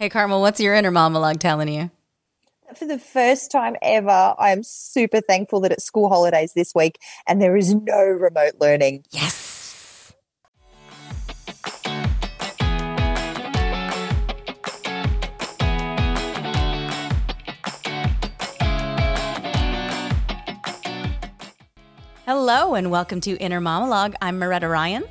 Hey, Carmel, what's your inner monologue telling you? For the first time ever, I am super thankful that it's school holidays this week and there is no remote learning. Yes. Hello and welcome to Inner Monologue. I'm Moretta Ryan.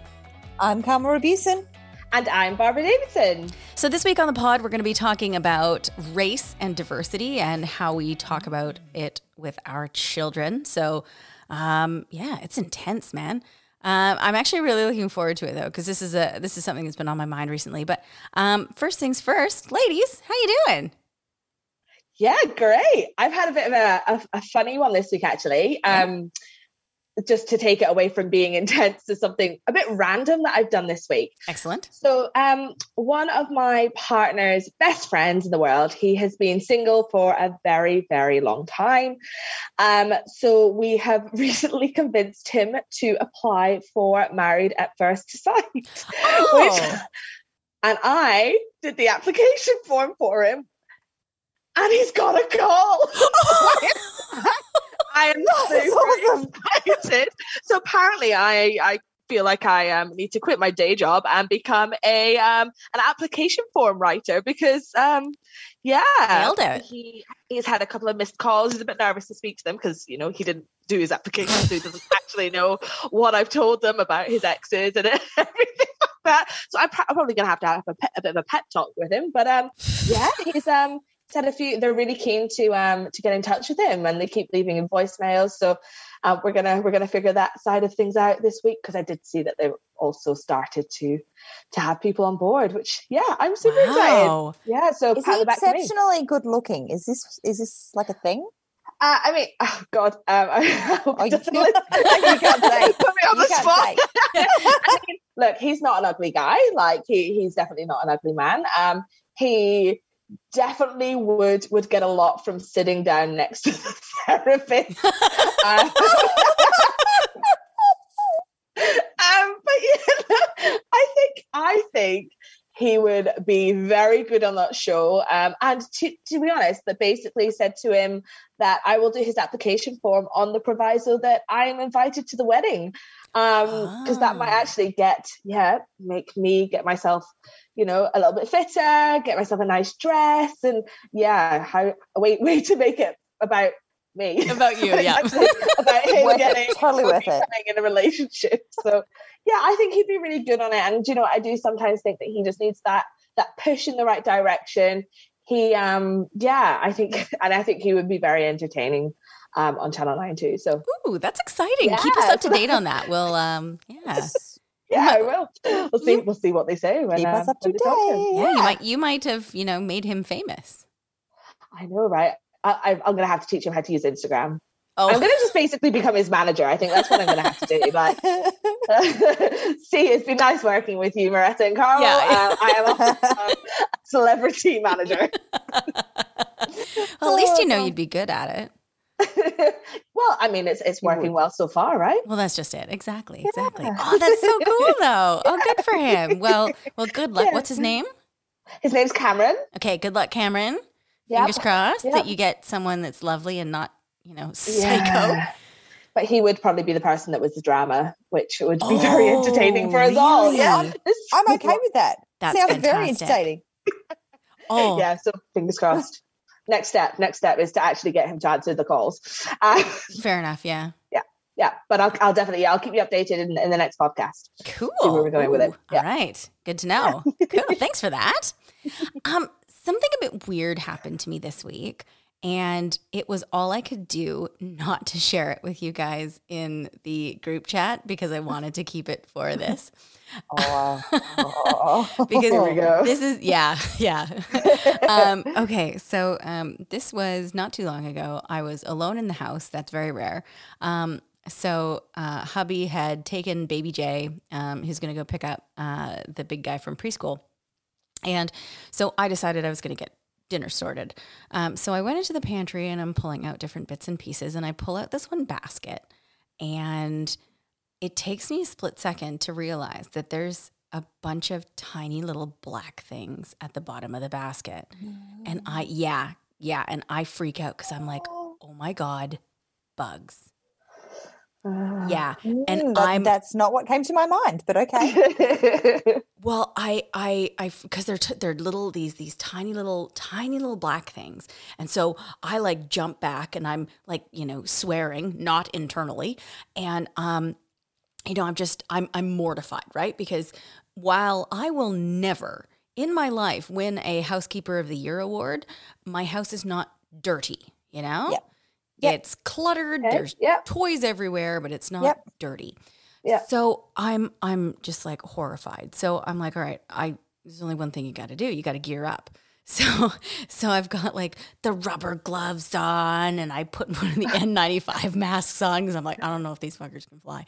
I'm Carmel Rabusin. And I'm Barbara Davidson. So, this week on the pod, we're going to be talking about race and diversity and how we talk about it with our children. So, um, yeah, it's intense, man. Um, I'm actually really looking forward to it though, because this is a this is something that's been on my mind recently. But um, first things first, ladies, how you doing? Yeah, great. I've had a bit of a, a, a funny one this week, actually. Um, just to take it away from being intense to something a bit random that I've done this week. Excellent. So, um, one of my partner's best friends in the world, he has been single for a very, very long time. Um, so we have recently convinced him to apply for Married at First Sight. Oh. Which, and I did the application form for him, and he's got a call. I am awesome. excited. So apparently, I I feel like I um, need to quit my day job and become a um, an application form writer because um, yeah, Nailed it. he he's had a couple of missed calls. He's a bit nervous to speak to them because you know he didn't do his application, so he doesn't actually know what I've told them about his exes and everything like that. So I'm, pr- I'm probably gonna have to have a, a bit of a pep talk with him. But um, yeah, he's um said a few. They're really keen to um to get in touch with him, and they keep leaving him voicemails. So uh, we're gonna we're gonna figure that side of things out this week because I did see that they also started to to have people on board. Which yeah, I'm super excited. Yeah, so Is pat he back exceptionally good looking? Is this is this like a thing? Uh, I mean, oh God, um, I hope Oh, you doesn't can't- listen. you can't say. Put me on You the spot. I mean, look, he's not an ugly guy. Like he, he's definitely not an ugly man. Um, he definitely would would get a lot from sitting down next to the therapist. Uh, um, but yeah, I think I think he would be very good on that show. Um, and to, to be honest, that basically said to him that I will do his application form on the proviso that I am invited to the wedding. Um, because that might Ah. actually get, yeah, make me get myself, you know, a little bit fitter, get myself a nice dress, and yeah, how way way to make it about me. About you, yeah. About him getting totally worth it. in a relationship. So yeah, I think he'd be really good on it. And you know, I do sometimes think that he just needs that that push in the right direction. He um yeah, I think and I think he would be very entertaining um on Channel 9 too. So Ooh, that's exciting. Keep us up to date on that. We'll um yeah. yeah, I will. We'll see You- we'll see what they say when, Keep uh, us up to when they talk to him. date. Yeah, you might you might have, you know, made him famous. I know, right? I, I, I'm gonna have to teach him how to use Instagram. Oh, I'm gonna just basically become his manager. I think that's what I'm gonna have to do. Like, see, it's been nice working with you, Moretta and Carl. Yeah, yeah. Um, I am a, a celebrity manager. well, at least you know Oh. you'd be good at it. well, I mean, it's it's working well so far, right? Well, that's just it. Exactly. Exactly. Oh, that's so cool though. Oh, good for him. Well, well, good luck. Yeah. What's his name? His name's Cameron. Okay, good luck, Cameron. Yep. Fingers crossed Yep. that you get someone that's lovely and not, you know, psycho. Yeah. But he would probably be the person that was the drama, which would be very oh, entertaining for us Oh, all. Yeah, I'm okay with that. That's Sounds fantastic. very entertaining. Oh, yeah. So fingers crossed. Next step, next step is to actually get him to answer the calls. Uh, fair enough. Yeah. yeah, yeah but I'll, I'll definitely, yeah, I'll keep you updated in, in the next podcast. Cool. where we're going with it. Yeah. All right. Good to know. cool. Thanks for that. Um, something a bit weird happened to me this week, and it was all I could do not to share it with you guys in the group chat because I wanted to keep it for this. Oh. Because Here we go. this is yeah, yeah. um, okay, so um, this was not too long ago. I was alone in the house. That's very rare. Um, so uh, hubby had taken baby Jay, um, who's going to go pick up uh, the big guy from preschool, and so I decided I was going to get dinner sorted. Um, so I went into the pantry and I'm pulling out different bits and pieces, and I pull out this one basket, and it takes me a split second to realize that there's a bunch of tiny little black things at the bottom of the basket. And I, yeah, yeah. And I freak out because I'm like, oh my God, bugs. Yeah. And Mm, I'm, that's not what came to my mind, but okay. well, I, I, I, because they're, t- they're little, these, these tiny little, tiny little black things. And so I like jump back and I'm like, you know, swearing, not internally. And, um, you know, I'm just, I'm, I'm mortified, right? Because while I will never in my life win a housekeeper of the year award, my house is not dirty, you know? Yep. Yep. It's cluttered. Okay, There's yep. toys everywhere, but it's not Yep. dirty. Yeah. So I'm I'm just like horrified. So I'm like, all right, I there's only one thing you got to do. You got to gear up. So so I've got like the rubber gloves on, and I put one of the N95 masks on because I'm like, I don't know if these fuckers can fly,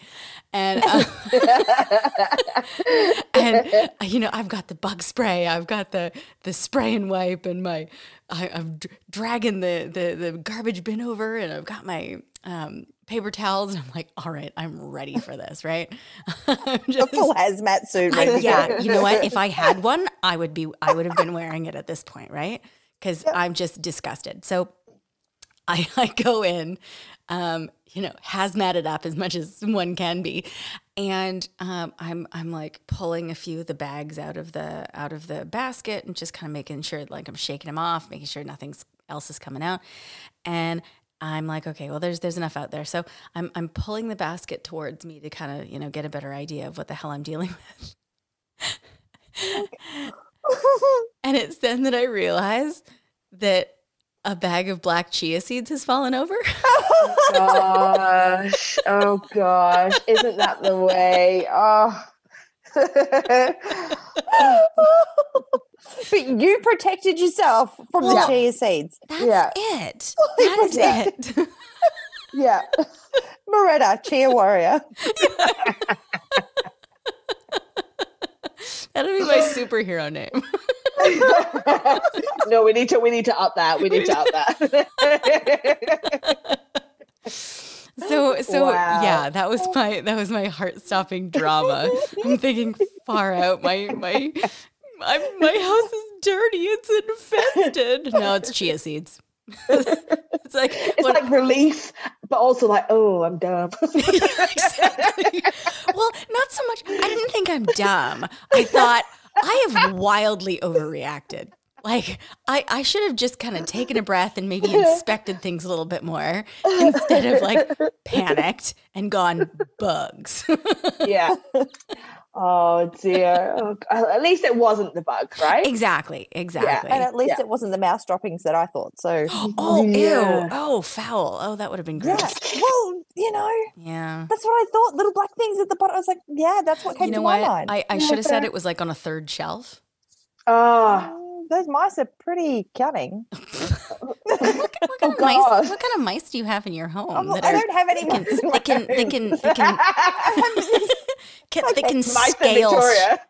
and. Uh, and uh, you know I've got the bug spray, I've got the the spray and wipe, and my I, I'm d- dragging the, the the garbage bin over, and I've got my um, paper towels, and I'm like, all right, I'm ready for this, right? I'm A just- full hazmat suit. I- yeah, you know what? If I had one, I would be I would have been wearing it at this point, right? Because I'm just disgusted. So I, I go in, um, you know, hazmated up as much as one can be, and um, I'm I'm like pulling a few of the bags out of the out of the basket and just kind of making sure like I'm shaking them off, making sure nothing else is coming out, and I'm like, okay, well, there's there's enough out there, so I'm I'm pulling the basket towards me to kind of you know get a better idea of what the hell I'm dealing with. And it's then that I realize that a bag of black chia seeds has fallen over. Oh, gosh. Oh gosh. Isn't that the way? Oh. but you protected yourself from the Yeah. chia seeds. That's Yeah. it. That's Yeah. it. yeah. Moretta, chia warrior. That'll be my superhero name. no, we need to we need to up that. We need to up that. So so Wow. yeah, that was my that was my heart stopping drama. I'm thinking far out. My my my, my house is dirty. It's infested. No, it's chia seeds. it's like it's what- like relief, but also like, oh, I'm dumb. exactly. Well, not so much. I didn't think I'm dumb. I thought I have wildly overreacted. Like I, I should have just kind of taken a breath and maybe inspected things a little bit more instead of like panicked and gone bugs. yeah. Oh dear. Oh, uh, at least it wasn't the bug, right? exactly. Exactly. And at least Yeah. it wasn't the mouse droppings that I thought. So, oh, Yeah. ew. Oh, foul. Oh, that would have been yeah. gross. Well, you know, Yeah. that's what I thought. Little black things at the bottom. I was like, yeah, that's what came You know to my mind. I, I should have said it was like on a third shelf. Oh, Those mice are pretty cunning. What, kind Oh, of mice? What kind of mice do you have in your home? Oh, that I are- don't have any can, mice they can, they can, they can, can they can scale,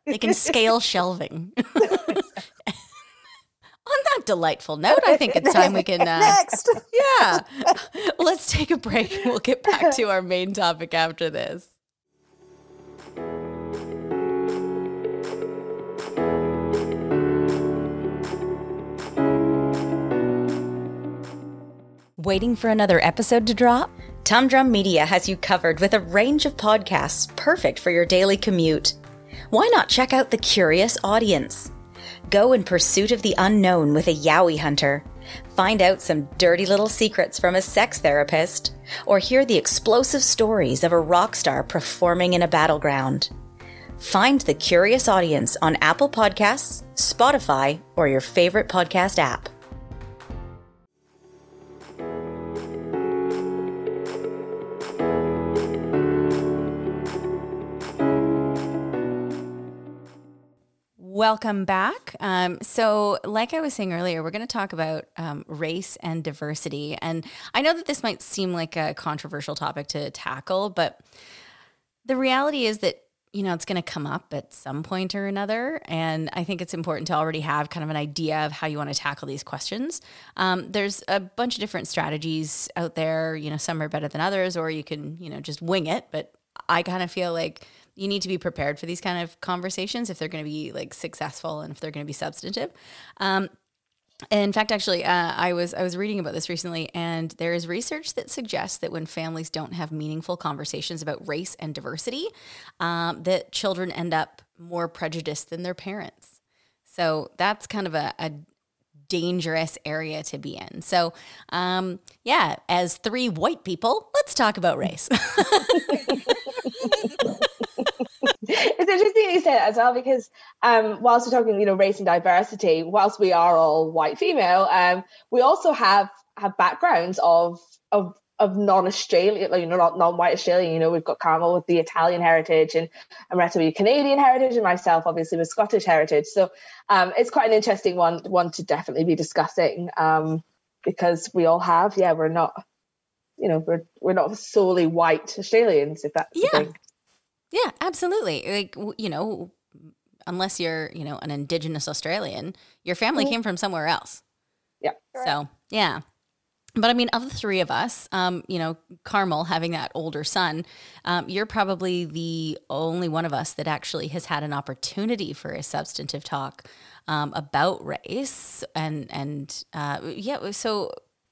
they can scale shelving. On that delightful note, I think it's time we can, uh, Next. yeah, let's take a break. and We'll get back to our main topic after this. Waiting for another episode to drop? Tumdrum Media has you covered with a range of podcasts perfect for your daily commute. Why not check out The Curious Audience? Go in pursuit of the unknown with a Yowie hunter. Find out some dirty little secrets from a sex therapist, or hear the explosive stories of a rock star performing in a battleground. Find The Curious Audience on Apple Podcasts, Spotify, or your favorite podcast app. Welcome back. Um, so, like I was saying earlier, we're going to talk about um, race and diversity. And I know that this might seem like a controversial topic to tackle, but the reality is that, you know, it's going to come up at some point or another. And I think it's important to already have kind of an idea of how you want to tackle these questions. Um, there's a bunch of different strategies out there. You know, some are better than others, or you can, you know, just wing it. But I kind of feel like you need to be prepared for these kind of conversations if they're going to be like successful and if they're going to be substantive. Um, in fact, actually, uh, I was I was reading about this recently, and there is research that suggests that when families don't have meaningful conversations about race and diversity, um, that children end up more prejudiced than their parents. So that's kind of a, a dangerous area to be in. So, um, yeah, as three white people, let's talk about race. interesting you say that as well because um, whilst we're talking, you know, race and diversity, whilst we are all white female, um, we also have have backgrounds of of of non-Australian, like, you know, not non-white Australian. You know, we've got Carmel with the Italian heritage, and Amretta with Canadian heritage, and myself obviously with Scottish heritage. So um, it's quite an interesting one one to definitely be discussing um, because we all have, yeah, we're not, you know, we're we're not solely white Australians, if that's yeah, yeah, absolutely. Like you know, unless you're you know an Indigenous Australian, your family mm-hmm. came from somewhere else. Yeah. So yeah but I mean, of the three of us, um, you know, Carmel having that older son, um, you're probably the only one of us that actually has had an opportunity for a substantive talk um, about race. And and uh, yeah, so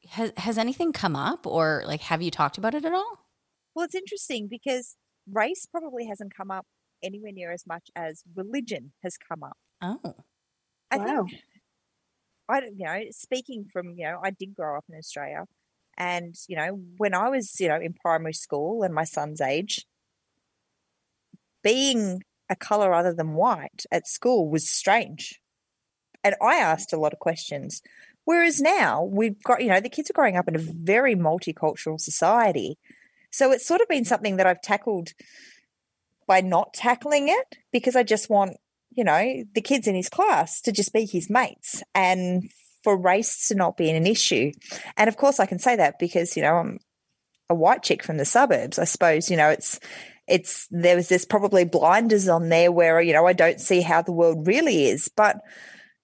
has has anything come up, or like, have you talked about it at all? Well, it's interesting because race probably hasn't come up anywhere near as much as religion has come up. Oh, I wow. think I, you know, speaking from, you know, I did grow up in Australia. And, you know, when I was, you know, in primary school and my son's age, being a color other than white at school was strange. And I asked a lot of questions. Whereas now we've got, you know, the kids are growing up in a very multicultural society. So it's sort of been something that I've tackled by not tackling it because I just want you know, the kids in his class to just be his mates and for race to not be an issue. And of course, I can say that because, you know, I'm a white chick from the suburbs. I suppose, you know, it's, it's, there was this probably blinders on there where, you know, I don't see how the world really is. But,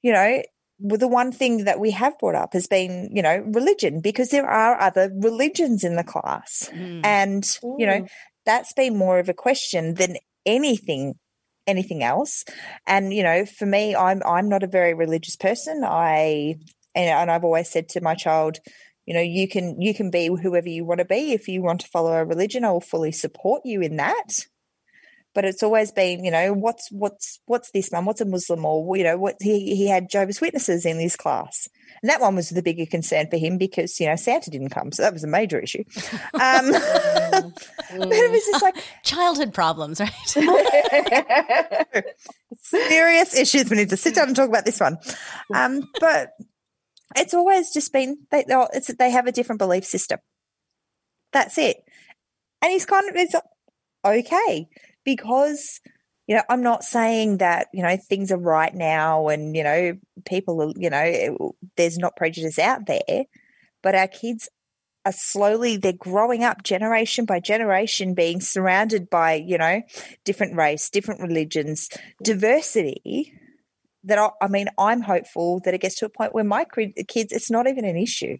you know, the one thing that we have brought up has been, you know, religion, because there are other religions in the class. Mm. And, Ooh. you know, that's been more of a question than anything anything else. And you know, for me, I'm I'm not a very religious person. I and, and I've always said to my child, you know, you can you can be whoever you want to be. If you want to follow a religion, I will fully support you in that. But it's always been, you know, what's what's what's this, mum? What's a Muslim? Or you know, what he he had Jehovah's Witnesses in his class. And that one was the bigger concern for him because, you know, Santa didn't come. So that was a major issue. Um, but it was just like childhood problems, right? Serious issues. We need to sit down and talk about this one. Um, but it's always just been, they, it's, they have a different belief system. That's it. And he's kind of, it's okay because you know, I'm not saying that, you know, things are right now and, you know, people are, you know, there's not prejudice out there, but our kids are slowly, they're growing up generation by generation, being surrounded by, you know, different race, different religions, diversity. That I, I mean, I'm hopeful that it gets to a point where my kids, it's not even an issue.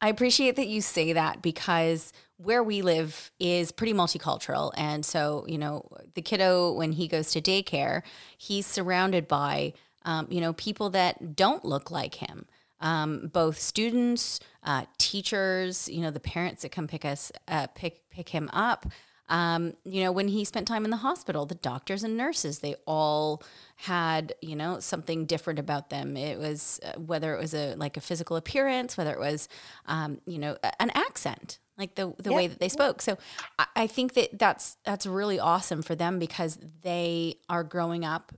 I appreciate that you say that because where we live is pretty multicultural. And so, you know, the kiddo, when he goes to daycare, he's surrounded by, um, you know, people that don't look like him. Um, both students, uh, teachers, you know, the parents that come pick us, uh, pick pick him up. Um, you know, when he spent time in the hospital, the doctors and nurses, they all had, you know, something different about them. It was uh, whether it was a like a physical appearance, whether it was, um, you know, an accent, like the the way that they spoke. So I, I think that that's that's really awesome for them because they are growing up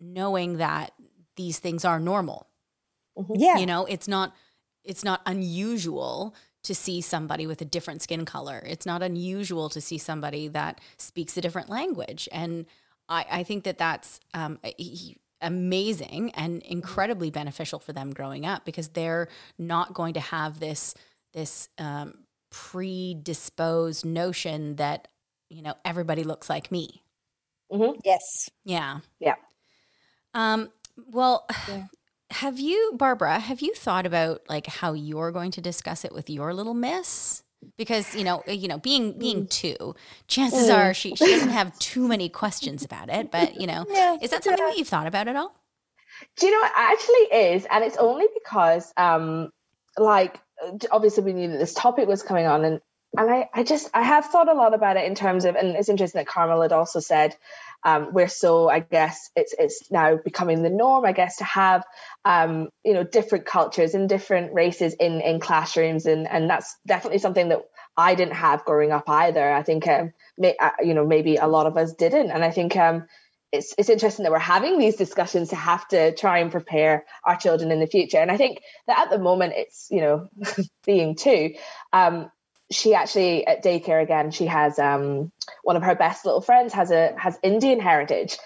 knowing that these things are normal. Mm-hmm. Yeah, you know, it's not it's not unusual to see somebody with a different skin color. It's not unusual to see somebody that speaks a different language. And I, I think that that's um, amazing and incredibly beneficial for them growing up because they're not going to have this this um, predisposed notion that you know everybody looks like me. Mm-hmm. Yes. Yeah. Yeah. Um, well, yeah. Have you, Barbara, have you thought about like how you're going to discuss it with your little miss? because you know you know being being Mm. two chances are she, she doesn't have too many questions about it but you know Yeah. is that something that you've thought about at all Do you know it actually is, and it's only because, um, like, obviously we knew that this topic was coming on, and and I, I just I have thought a lot about it in terms of, and it's interesting that Carmel had also said, um, we're so I guess it's it's now becoming the norm, I guess, to have, um, you know, different cultures and different races in in classrooms, and and that's definitely something that I didn't have growing up either. I think, um, may, uh, you know, maybe a lot of us didn't, and I think, um, it's it's interesting that we're having these discussions to have to try and prepare our children in the future. And I think that at the moment it's you know being two, um, she actually at daycare again she has um, one of her best little friends has a has Indian heritage,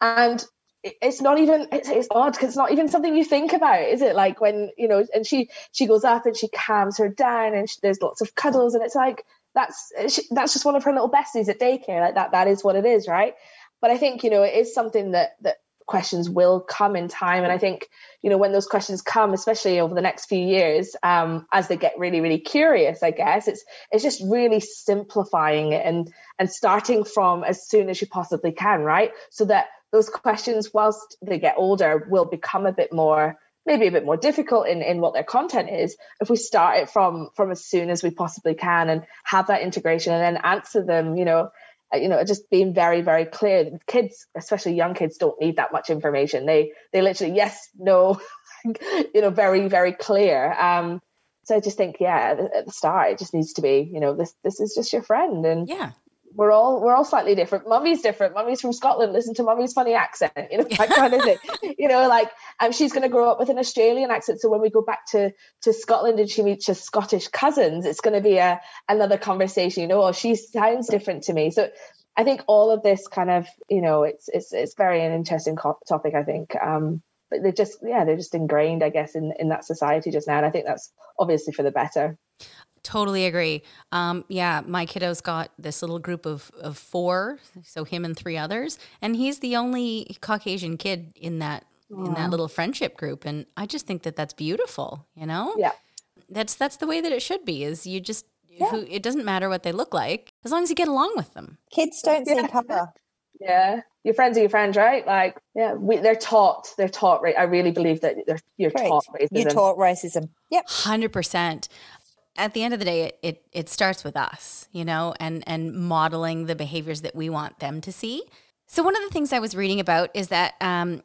and it's not even it's, it's odd because it's not even something you think about is it? Like when you know and she she goes up and she calms her down and she, there's lots of cuddles and it's like that's she, that's just one of her little besties at daycare. Like that that is what it is right? But I think you know it is something that that questions will come in time, and I think you know when those questions come, especially over the next few years, um, as they get really really curious, I guess it's it's just really simplifying it and and starting from as soon as you possibly can, right? So that those questions, whilst they get older, will become a bit more maybe a bit more difficult in, in what their content is if we start it from from as soon as we possibly can and have that integration and then answer them you know you know just being very very clear. Kids especially young kids don't need that much information. They they literally yes no you know very very clear. Um so i just think yeah at- at the start it just needs to be you know this this is just your friend and yeah we're all we're all slightly different. Mummy's different. Mummy's from Scotland. Listen to mummy's funny accent. You know that kind of thing. You know, like um, she's going to grow up with an Australian accent. So when we go back to to Scotland and she meets her Scottish cousins, it's going to be a another conversation. You know, or she sounds different to me. So I think all of this kind of you know it's it's it's very an interesting co- topic. I think. Um, but they're just yeah they're just ingrained I guess in in that society just now, and I think that's obviously for the better. Totally agree. Um, yeah, my kiddo's got this little group of, of four, so him and three others, and he's the only Caucasian kid in that in that little friendship group, and I just think that that's beautiful. You know, Yeah. that's that's the way that it should be. Is you just who it doesn't matter what they look like as long as you get along with them. Kids don't see color. Yeah, your friends are your friends, right? Like, yeah, we, they're taught. They're taught. Right? I really believe that they're, you're Correct. taught racism. You're taught racism. Yep. Hundred percent. At the end of the day, it, it it starts with us, you know, and and modeling the behaviors that we want them to see. So one of the things I was reading about is that um,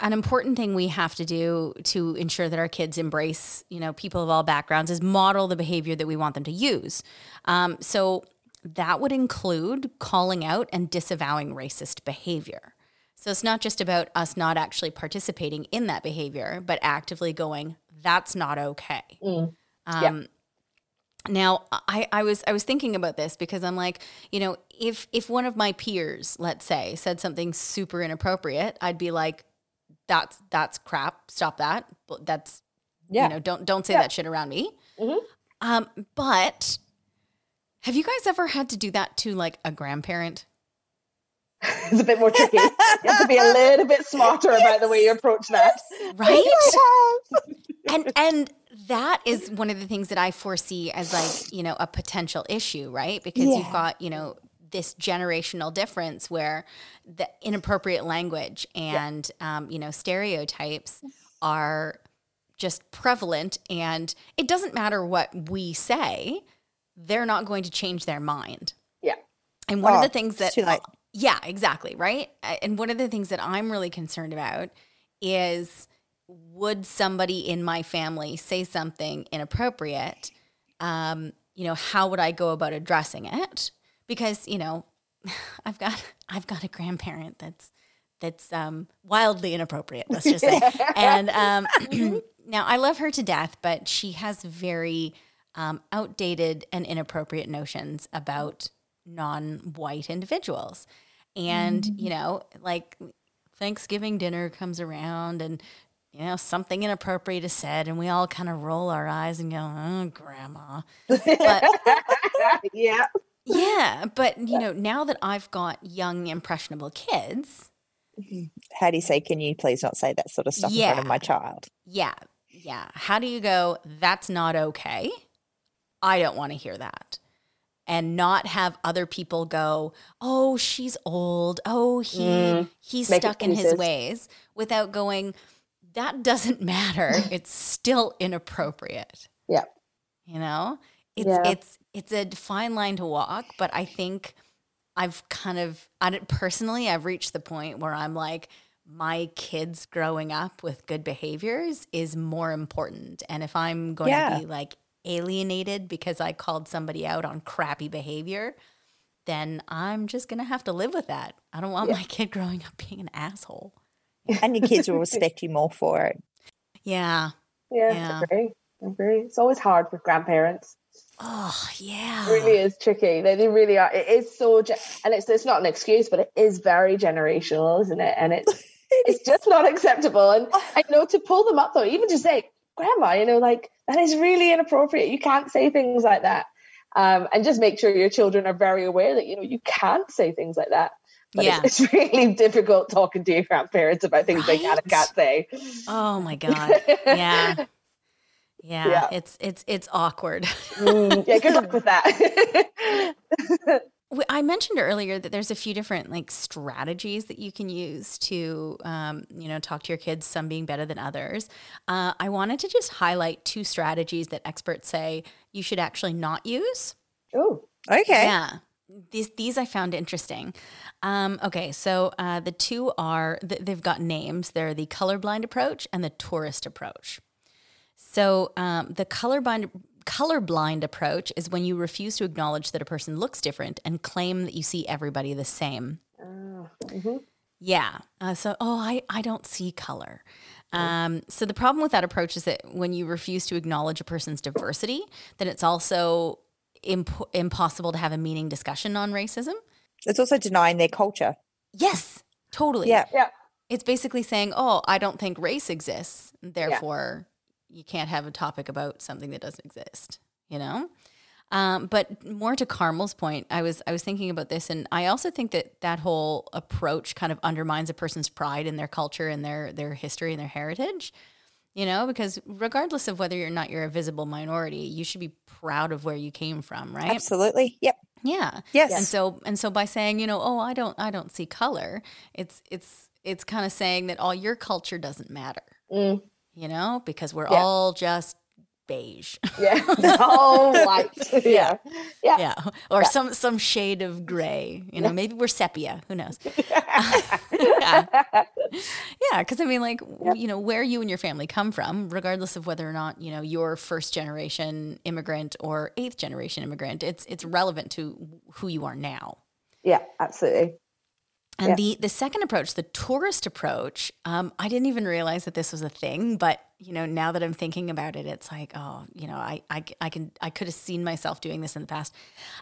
an important thing we have to do to ensure that our kids embrace, you know, people of all backgrounds is model the behavior that we want them to use. Um, so that would include calling out and disavowing racist behavior. So it's not just about us not actually participating in that behavior, but actively going, "That's not okay." Mm. Um, Now, I, I was I was thinking about this because I'm like, you know, if if one of my peers, let's say, said something super inappropriate, I'd be like, "That's that's crap. Stop that. That's Yeah. you know, don't don't say Yeah. that shit around me." Mhm. Um, but have you guys ever had to do that to like a grandparent? it's a bit more tricky. you have to be a little bit smarter about the way you approach that. Right? And and that is one of the things that I foresee as like you know a potential issue, right? Because you've got you know this generational difference where the inappropriate language and um, you know stereotypes are just prevalent, and it doesn't matter what we say, they're not going to change their mind. Yeah. And one of Oh, the things that. Yeah, exactly. Right. And one of the things that I'm really concerned about is would somebody in my family say something inappropriate? Um, you know, how would I go about addressing it? Because, you know, I've got I've got a grandparent that's that's um, wildly inappropriate, let's just say. and um, now I love her to death, but she has very um, outdated and inappropriate notions about non-white individuals. And, mm. you know, like Thanksgiving dinner comes around and you know, something inappropriate is said, and we all kind of roll our eyes and go, "Oh, grandma." But yeah. yeah, but you know, now that I've got young, impressionable kids, mm-hmm. How do you say, can you please not say that sort of stuff in front of my child? yeah, yeah. How do you go? That's not okay. I don't want to hear that. And not have other people go, oh, she's old. Oh, he Mm. he's stuck in his ways without going, that doesn't matter. it's still inappropriate. Yeah. You know? It's Yeah. it's it's a fine line to walk, but I think I've kind of I personally I've reached the point where I'm like my kids growing up with good behaviors is more important. And if I'm going Yeah. to be like alienated because I called somebody out on crappy behavior, then I'm just going to have to live with that. I don't want Yeah. my kid growing up being an asshole. And your kids will respect you more for it. Yeah. Yeah, Yeah. I agree. I agree. It's always hard with grandparents. Oh, yeah. It really is tricky. They, they really are. It is so, ge- and it's it's not an excuse, but it is very generational, isn't it? And it's it's just not acceptable. And I know to pull them up though, even just say, "Grandma," you know, like that is really inappropriate. You can't say things like that. Um, and just make sure your children are very aware that you know you can't say things like that. But Yeah. it's, it's really difficult talking to your grandparents about things they can and can't say. Oh my god. Yeah. Yeah, Yeah. it's it's it's awkward. Mm, yeah, good luck with that. I mentioned earlier that there's a few different like strategies that you can use to, um, you know, talk to your kids. Some being better than others. Uh, I wanted to just highlight two strategies that experts say you should actually not use. oh, Okay. Yeah. These, these I found interesting. Um, okay, so uh, the two are, th- they've got names. They're the colorblind approach and the tourist approach. So um, the colorblind, colorblind approach is when you refuse to acknowledge that a person looks different and claim that you see everybody the same. Ah, mhm. Yeah. Uh, so, oh, I, I don't see color. Um, so the problem with that approach is that when you refuse to acknowledge a person's diversity, then it's also imp- impossible to have a meaning discussion on racism. It's also denying their culture. Yes, totally. Yeah. Yeah. It's basically saying, oh, I don't think race exists. Therefore, you can't have a topic about something that doesn't exist, you know? Um, but more to Carmel's point, I was I was thinking about this, and I also think that that whole approach kind of undermines a person's pride in their culture and their their history and their heritage. You know, because regardless of whether or not you're a visible minority, you should be proud of where you came from, right? Absolutely. Yep. Yeah. Yes. And so and so by saying, you know, oh, I don't I don't see color, it's it's it's kind of saying that all your culture doesn't matter, Mm, you know, because we're Yeah. all just beige. yeah. all white. Yeah. Yeah. yeah. Or Yeah. some some shade of gray, you know, maybe we're sepia, who knows. yeah. Yeah, because I mean, like, Yep. you know, where you and your family come from, regardless of whether or not you know you're first generation immigrant or eighth generation immigrant, it's it's relevant to who you are now. yeah, absolutely. And Yeah. the the second approach, the tourist approach, um, I didn't even realize that this was a thing. But you know, now that I'm thinking about it, it's like, oh, you know, I I, I can I could have seen myself doing this in the past.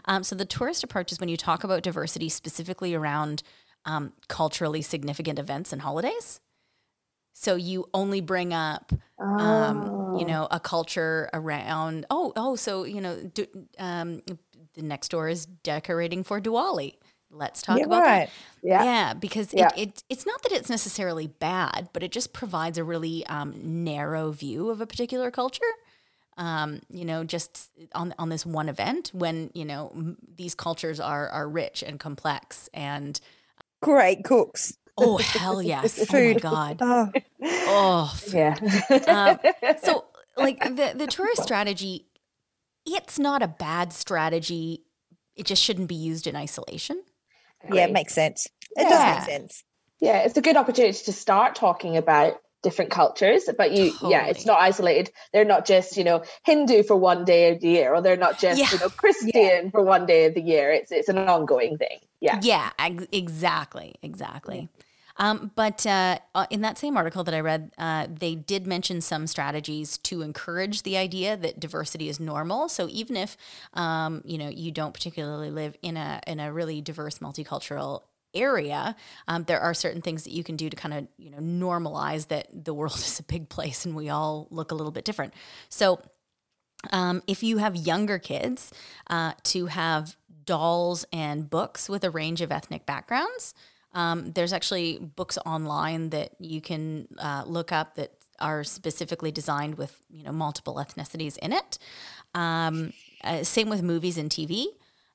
Um, so the tourist approach is when you talk about diversity specifically around um, culturally significant events and holidays. So you only bring up um, you Oh. know, a culture around. Oh, oh, so you know, do, um, the next door is decorating for Diwali. Let's talk Yeah, about that. Yeah. Yeah, because Yeah. It, it it's not that it's necessarily bad, but it just provides a really um, narrow view of a particular culture. Um, you know, just on on this one event when you know m- these cultures are are rich and complex and Great cooks. oh hell yes, oh my god, Oh, oh Yeah. Um, so like the the tourist strategy it's not a bad strategy it just shouldn't be used in isolation yeah, it makes sense. It Yeah. does make sense. yeah, it's a good opportunity to start talking about different cultures, but you, yeah, it's not isolated. They're not just, you know, Hindu for one day of the year, or they're not just, Yeah. you know, Christian for one day of the year. It's it's an ongoing thing. Yeah. yeah ex- exactly exactly um, but uh, uh, in that same article that I read, uh, they did mention some strategies to encourage the idea that diversity is normal. So even if um, you know you don't particularly live in a in a really diverse multicultural area, um, there are certain things that you can do to kind of you know normalize that the world is a big place and we all look a little bit different. So um, if you have younger kids, uh, to have dolls and books with a range of ethnic backgrounds. Um, there's actually books online that you can uh, look up that are specifically designed with you know multiple ethnicities in it. Um, uh, same with movies and TV.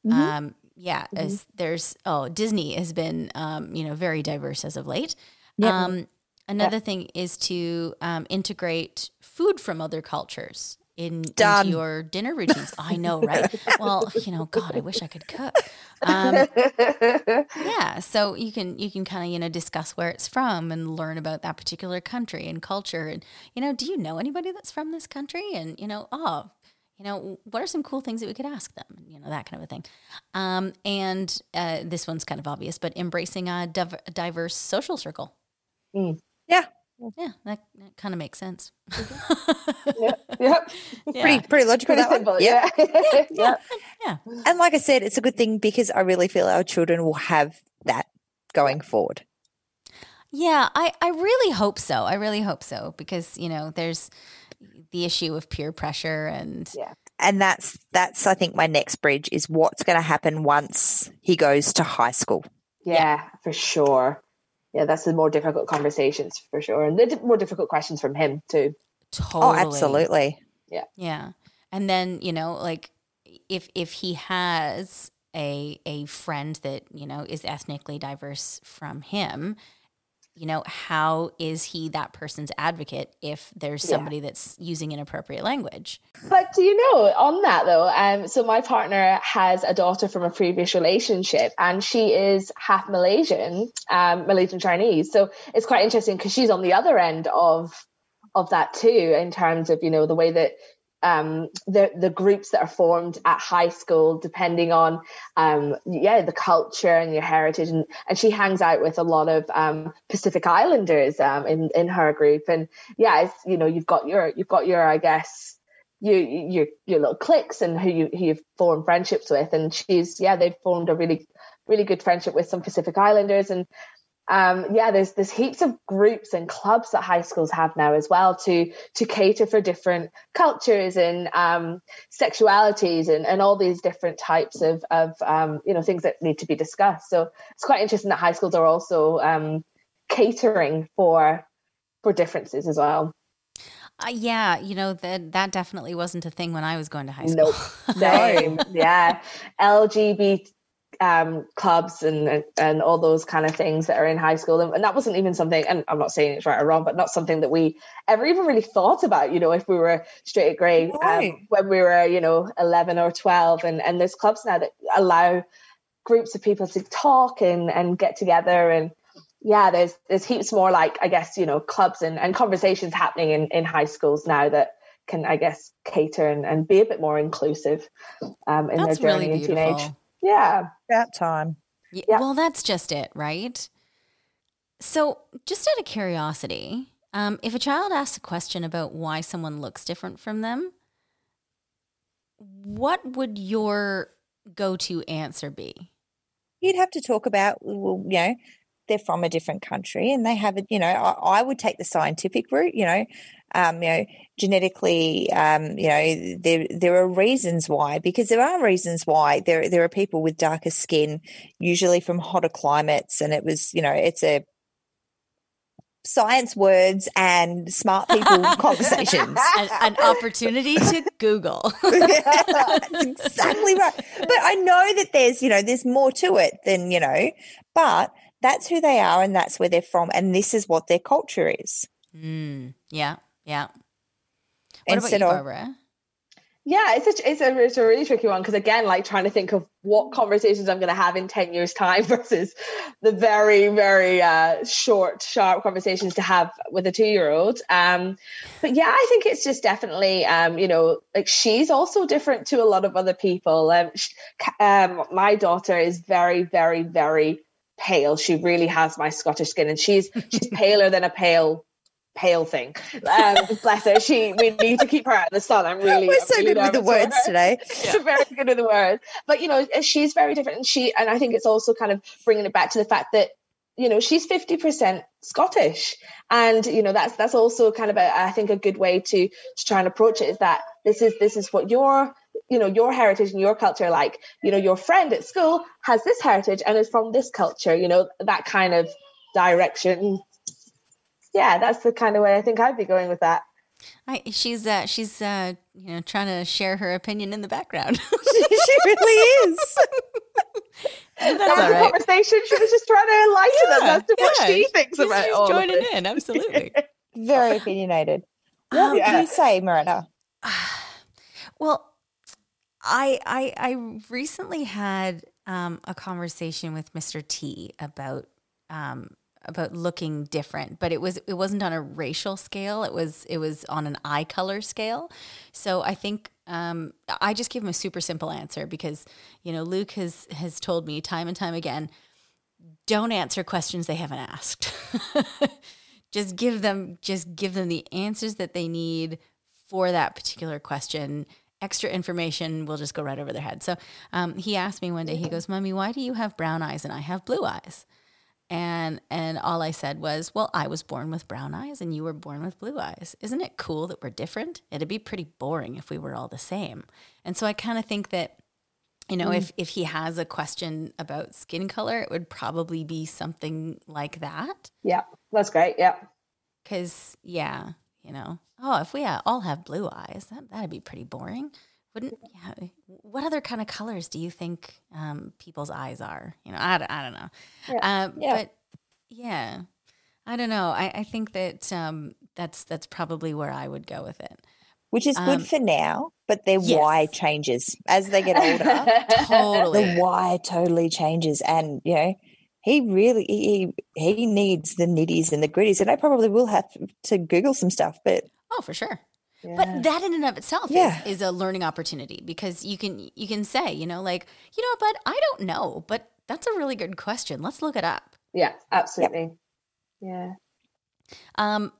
Mhm. Um, yeah, as there's oh Disney has been um, you know very diverse as of late. Yep. Um, another thing is to um, integrate food from other cultures in Done. into your dinner routines. I know, right? well, you know, God, I wish I could cook. Um, yeah, so you can you can kind of you know discuss where it's from and learn about that particular country and culture and you know do you know anybody that's from this country and you know oh you know what are some cool things that we could ask them you know that kind of a thing um, and uh, this one's kind of obvious but embracing a, div- a diverse social circle Mm. Yeah. Yeah that, that kind of makes sense mm-hmm. yep. yep. Yeah. Pretty pretty logical. Pretty that one. simple. Yep. Yeah. yeah. yeah And like I said, it's a good thing because I really feel our children will have that going forward. Yeah, I, I really hope so. I really hope so because, you know, there's the issue of peer pressure and Yeah. And that's that's I think my next bridge is what's going to happen once he goes to high school. Yeah, for sure. Yeah, that's the more difficult conversations for sure, and the di- more difficult questions from him too. totally. Oh, absolutely. Yeah. Yeah. And then, you know, like if if he has a a friend that, you know, is ethnically diverse from him, you know, how is he that person's advocate if there's Yeah. somebody that's using inappropriate language? But do you know on that though? Um, so my partner has a daughter from a previous relationship, and she is half Malaysian, um, Malaysian Chinese. So it's quite interesting because she's on the other end of of that too, in terms of you know the way that um, the the groups that are formed at high school, depending on um, yeah the culture and your heritage, and, and she hangs out with a lot of um, Pacific Islanders um, in in her group, and yeah, you know you've got your you've got your I guess you your your little cliques and who you who you've formed friendships with, and she's yeah they've formed a really really good friendship with some Pacific Islanders. And um, yeah, there's there's heaps of groups and clubs that high schools have now as well to to cater for different cultures and um, sexualities and, and all these different types of of um, you know things that need to be discussed. So it's quite interesting that high schools are also um, catering for for differences as well. Uh, yeah, you know, that that definitely wasn't a thing when I was going to high school. Nope. Same. yeah. LGBT um, clubs and, and all those kind of things that are in high school. And, and that wasn't even something, and I'm not saying it's right or wrong, but not something that we ever even really thought about, you know, if we were straight at grade Right. um, when we were, you know, 11 or 12. And, and there's clubs now that allow groups of people to talk and, and get together and yeah, there's there's heaps more like I guess you know clubs and, and conversations happening in, in high schools now that can I guess cater and, and be a bit more inclusive um, in That's their journey really in teenage. Beautiful. Yeah, That time. Y- Yeah. Well, that's just it, right? So, just out of curiosity, um, if a child asks a question about why someone looks different from them, what would your go to answer be? You'd have to talk about, well, you know, they're from a different country and they have it, you know, I, I would take the scientific route, you know, um, you know, genetically, um, you know, there there are reasons why, because there are reasons why there there are people with darker skin, usually from hotter climates, and it was, you know, it's a science words and smart people conversations. An, an opportunity to Google. That's exactly right. But I know that there's, you know, there's more to it than, you know, but that's who they are and that's where they're from. And this is what their culture is. Mm, yeah, yeah. What Instead about you, of- yeah, it's a it's a it's a really tricky one because again, like trying to think of what conversations I'm going to have in ten years' time versus the very very uh, short, sharp conversations to have with a two year old. Um, but yeah, I think it's just definitely um, you know like she's also different to a lot of other people. Um, sh- um, my daughter is very very very pale. She really has my Scottish skin, and she's she's paler than a pale pale thing. Um, bless her. She we need to keep her out of the sun. I'm really We're I'm so really good with the words her. today. She's very good with the words. But you know, she's very different, and she and I think it's also kind of bringing it back to the fact that you know she's 50% scottish and you know that's that's also kind of a, i think a good way to to try and approach it is that this is this is what your you know your heritage and your culture are like you know your friend at school has this heritage and is from this culture you know that kind of direction yeah, that's the kind of way I think I'd be going with that. I, she's uh, she's uh, you know trying to share her opinion in the background. she really is. That's That was right. conversation. She was just trying to enlighten us Yeah, as to what yeah, she thinks She's, about she's all of joining this. in. Absolutely. Very opinionated. What Um, Yeah. you say, Marina? well, I I I recently had um, a conversation with Mr. T about um, about looking different, but it was it wasn't on a racial scale. It was it was on an eye color scale. So I think um, I just give him a super simple answer because you know Luke has has told me time and time again, don't answer questions they haven't asked. just give them just give them the answers that they need for that particular question. Extra information will just go right over their head. So um, he asked me one day. He goes, "Mommy, why do you have brown eyes and I have blue eyes?" And and all I said was, "Well, I was born with brown eyes and you were born with blue eyes. Isn't it cool that we're different? It'd be pretty boring if we were all the same." And so I kind of think that you know, mm. if if he has a question about skin color, it would probably be something like that. Yeah, that's great. Yeah. Because yeah, you know, oh, if we all have blue eyes, that that'd be pretty boring, wouldn't? Yeah. What other kind of colors do you think um, people's eyes are? You know, I, don't- I don't know. Yeah. Um, Yeah. But yeah, I don't know. I, I think that um, that's that's probably where I would go with it. Which is um, good for now, but their yes. why changes as they get older. Totally. the why totally changes, and you know he really he he needs the nitties and the gritties, and I probably will have to Google some stuff, but Oh, for sure. Yeah. But that in and of itself Yeah. is, is a learning opportunity because you can you can say, you know, like, you know, but I don't know, but that's a really good question. Let's look it up. yeah, absolutely. Yeah. Um,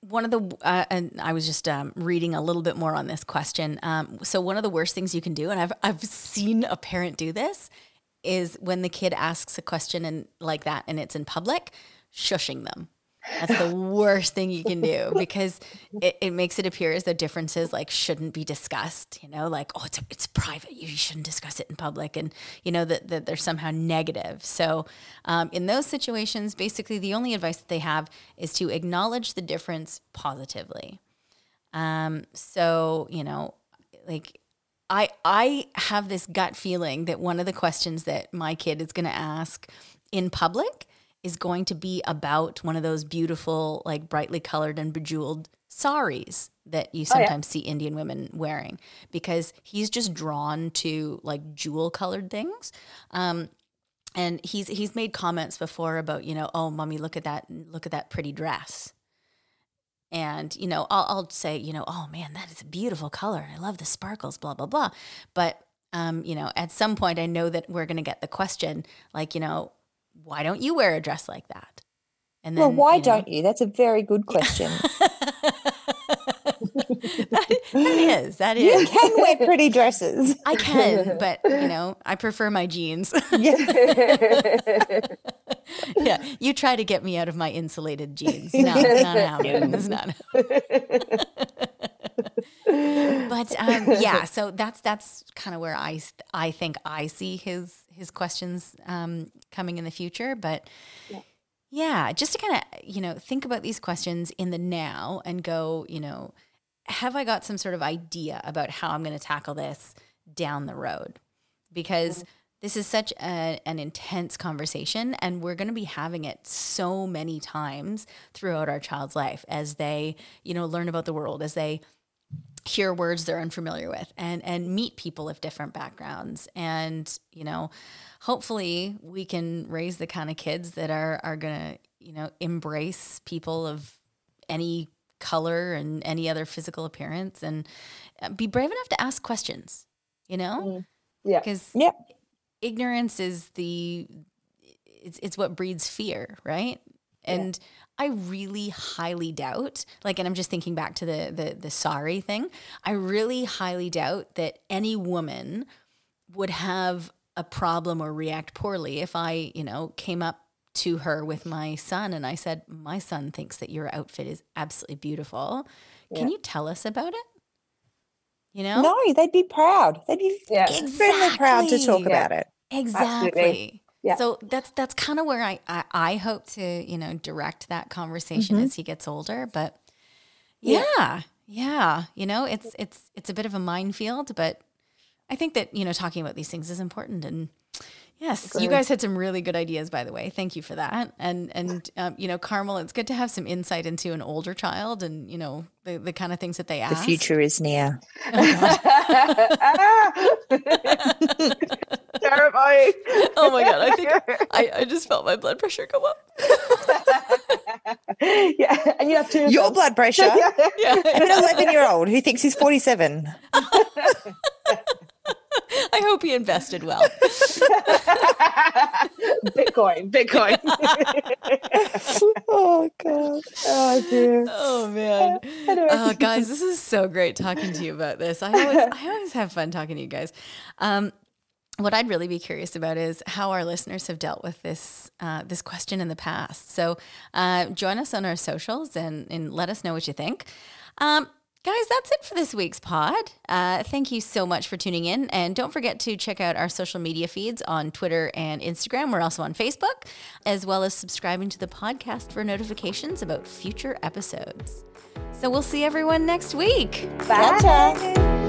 one of the uh, and I was just um, reading a little bit more on this question. Um, so one of the worst things you can do, and I've I've seen a parent do this, is when the kid asks a question and like that, and it's in public, shushing them. That's the worst thing you can do because it, it makes it appear as though differences like shouldn't be discussed. You know, like oh, it's it's private. You shouldn't discuss it in public, and you know that that they're somehow negative. So um, in those situations, basically the only advice that they have is to acknowledge the difference positively. Um, so you know, like I I have this gut feeling that one of the questions that my kid is going to ask in public is going to be about one of those beautiful, like brightly colored and bejeweled saris that you Oh, yeah. sometimes see Indian women wearing because he's just drawn to like jewel colored things. Um, and he's he's made comments before about you know oh mommy look at that look at that pretty dress and you know I'll, I'll say you know oh man that is a beautiful color i love the sparkles blah blah blah but um, you know at some point i know that we're going to get the question like you know why don't you wear a dress like that? And well, why you know- don't you? That's a very good question. that, that is that you can wear pretty dresses. i can but you know i prefer my jeans. Yeah. You try to get me out of my insulated jeans. No it's not happening. It's not but um, yeah, so that's that's kind of where I I think I see his his questions um, coming in the future. But Yeah. yeah, just to kind of you know think about these questions in the now and go, you know, have I got some sort of idea about how I'm going to tackle this down the road? Because this is such a, an intense conversation, and we're going to be having it so many times throughout our child's life as they, you know, learn about the world, as they hear words they're unfamiliar with and and meet people of different backgrounds and you know hopefully we can raise the kind of kids that are are going to you know embrace people of any color and any other physical appearance and uh, be brave enough to ask questions you know yeah. because Yeah. ignorance is the it's it's what breeds fear, right? And I really highly doubt, like, and I'm just thinking back to the the the sari thing. I really highly doubt that any woman would have a problem or react poorly if I, you know, came up to her with my son and I said, "My son thinks that your outfit is absolutely beautiful. Can Yeah. you tell us about it?" You know? No, they'd be proud. They'd be Yeah. extremely proud to talk Exactly. about it. Exactly. Yeah. So that's that's kind of where I, I I hope to you know direct that conversation as he gets older. But yeah, Yeah. yeah, you know it's it's it's a bit of a minefield, but I think that you know talking about these things is important. And yes, you guys had some really good ideas, by the way. Thank you for that. And and um, you know, Carmel, it's good to have some insight into an older child and you know the the kind of things that they ask. The future is near. Terrifying. Oh my god, I think I, I just felt my blood pressure go up. yeah, and you have two. of Your them. blood pressure. Yeah. Yeah. An 11 year old who thinks he's 47. I hope he invested well. Bitcoin, Bitcoin. oh, God. oh dear. Oh man. Oh guys, this is so great talking to you about this. I always I always have fun talking to you guys. Um what I'd really be curious about is how our listeners have dealt with this uh, this question in the past. So uh, join us on our socials and, and let us know what you think. Um, guys, that's it for this week's pod. Uh, thank you so much for tuning in. And don't forget to check out our social media feeds on Twitter and Instagram. We're also on Facebook, as well as subscribing to the podcast for notifications about future episodes. So we'll see everyone next week. Bye. Ta-ta.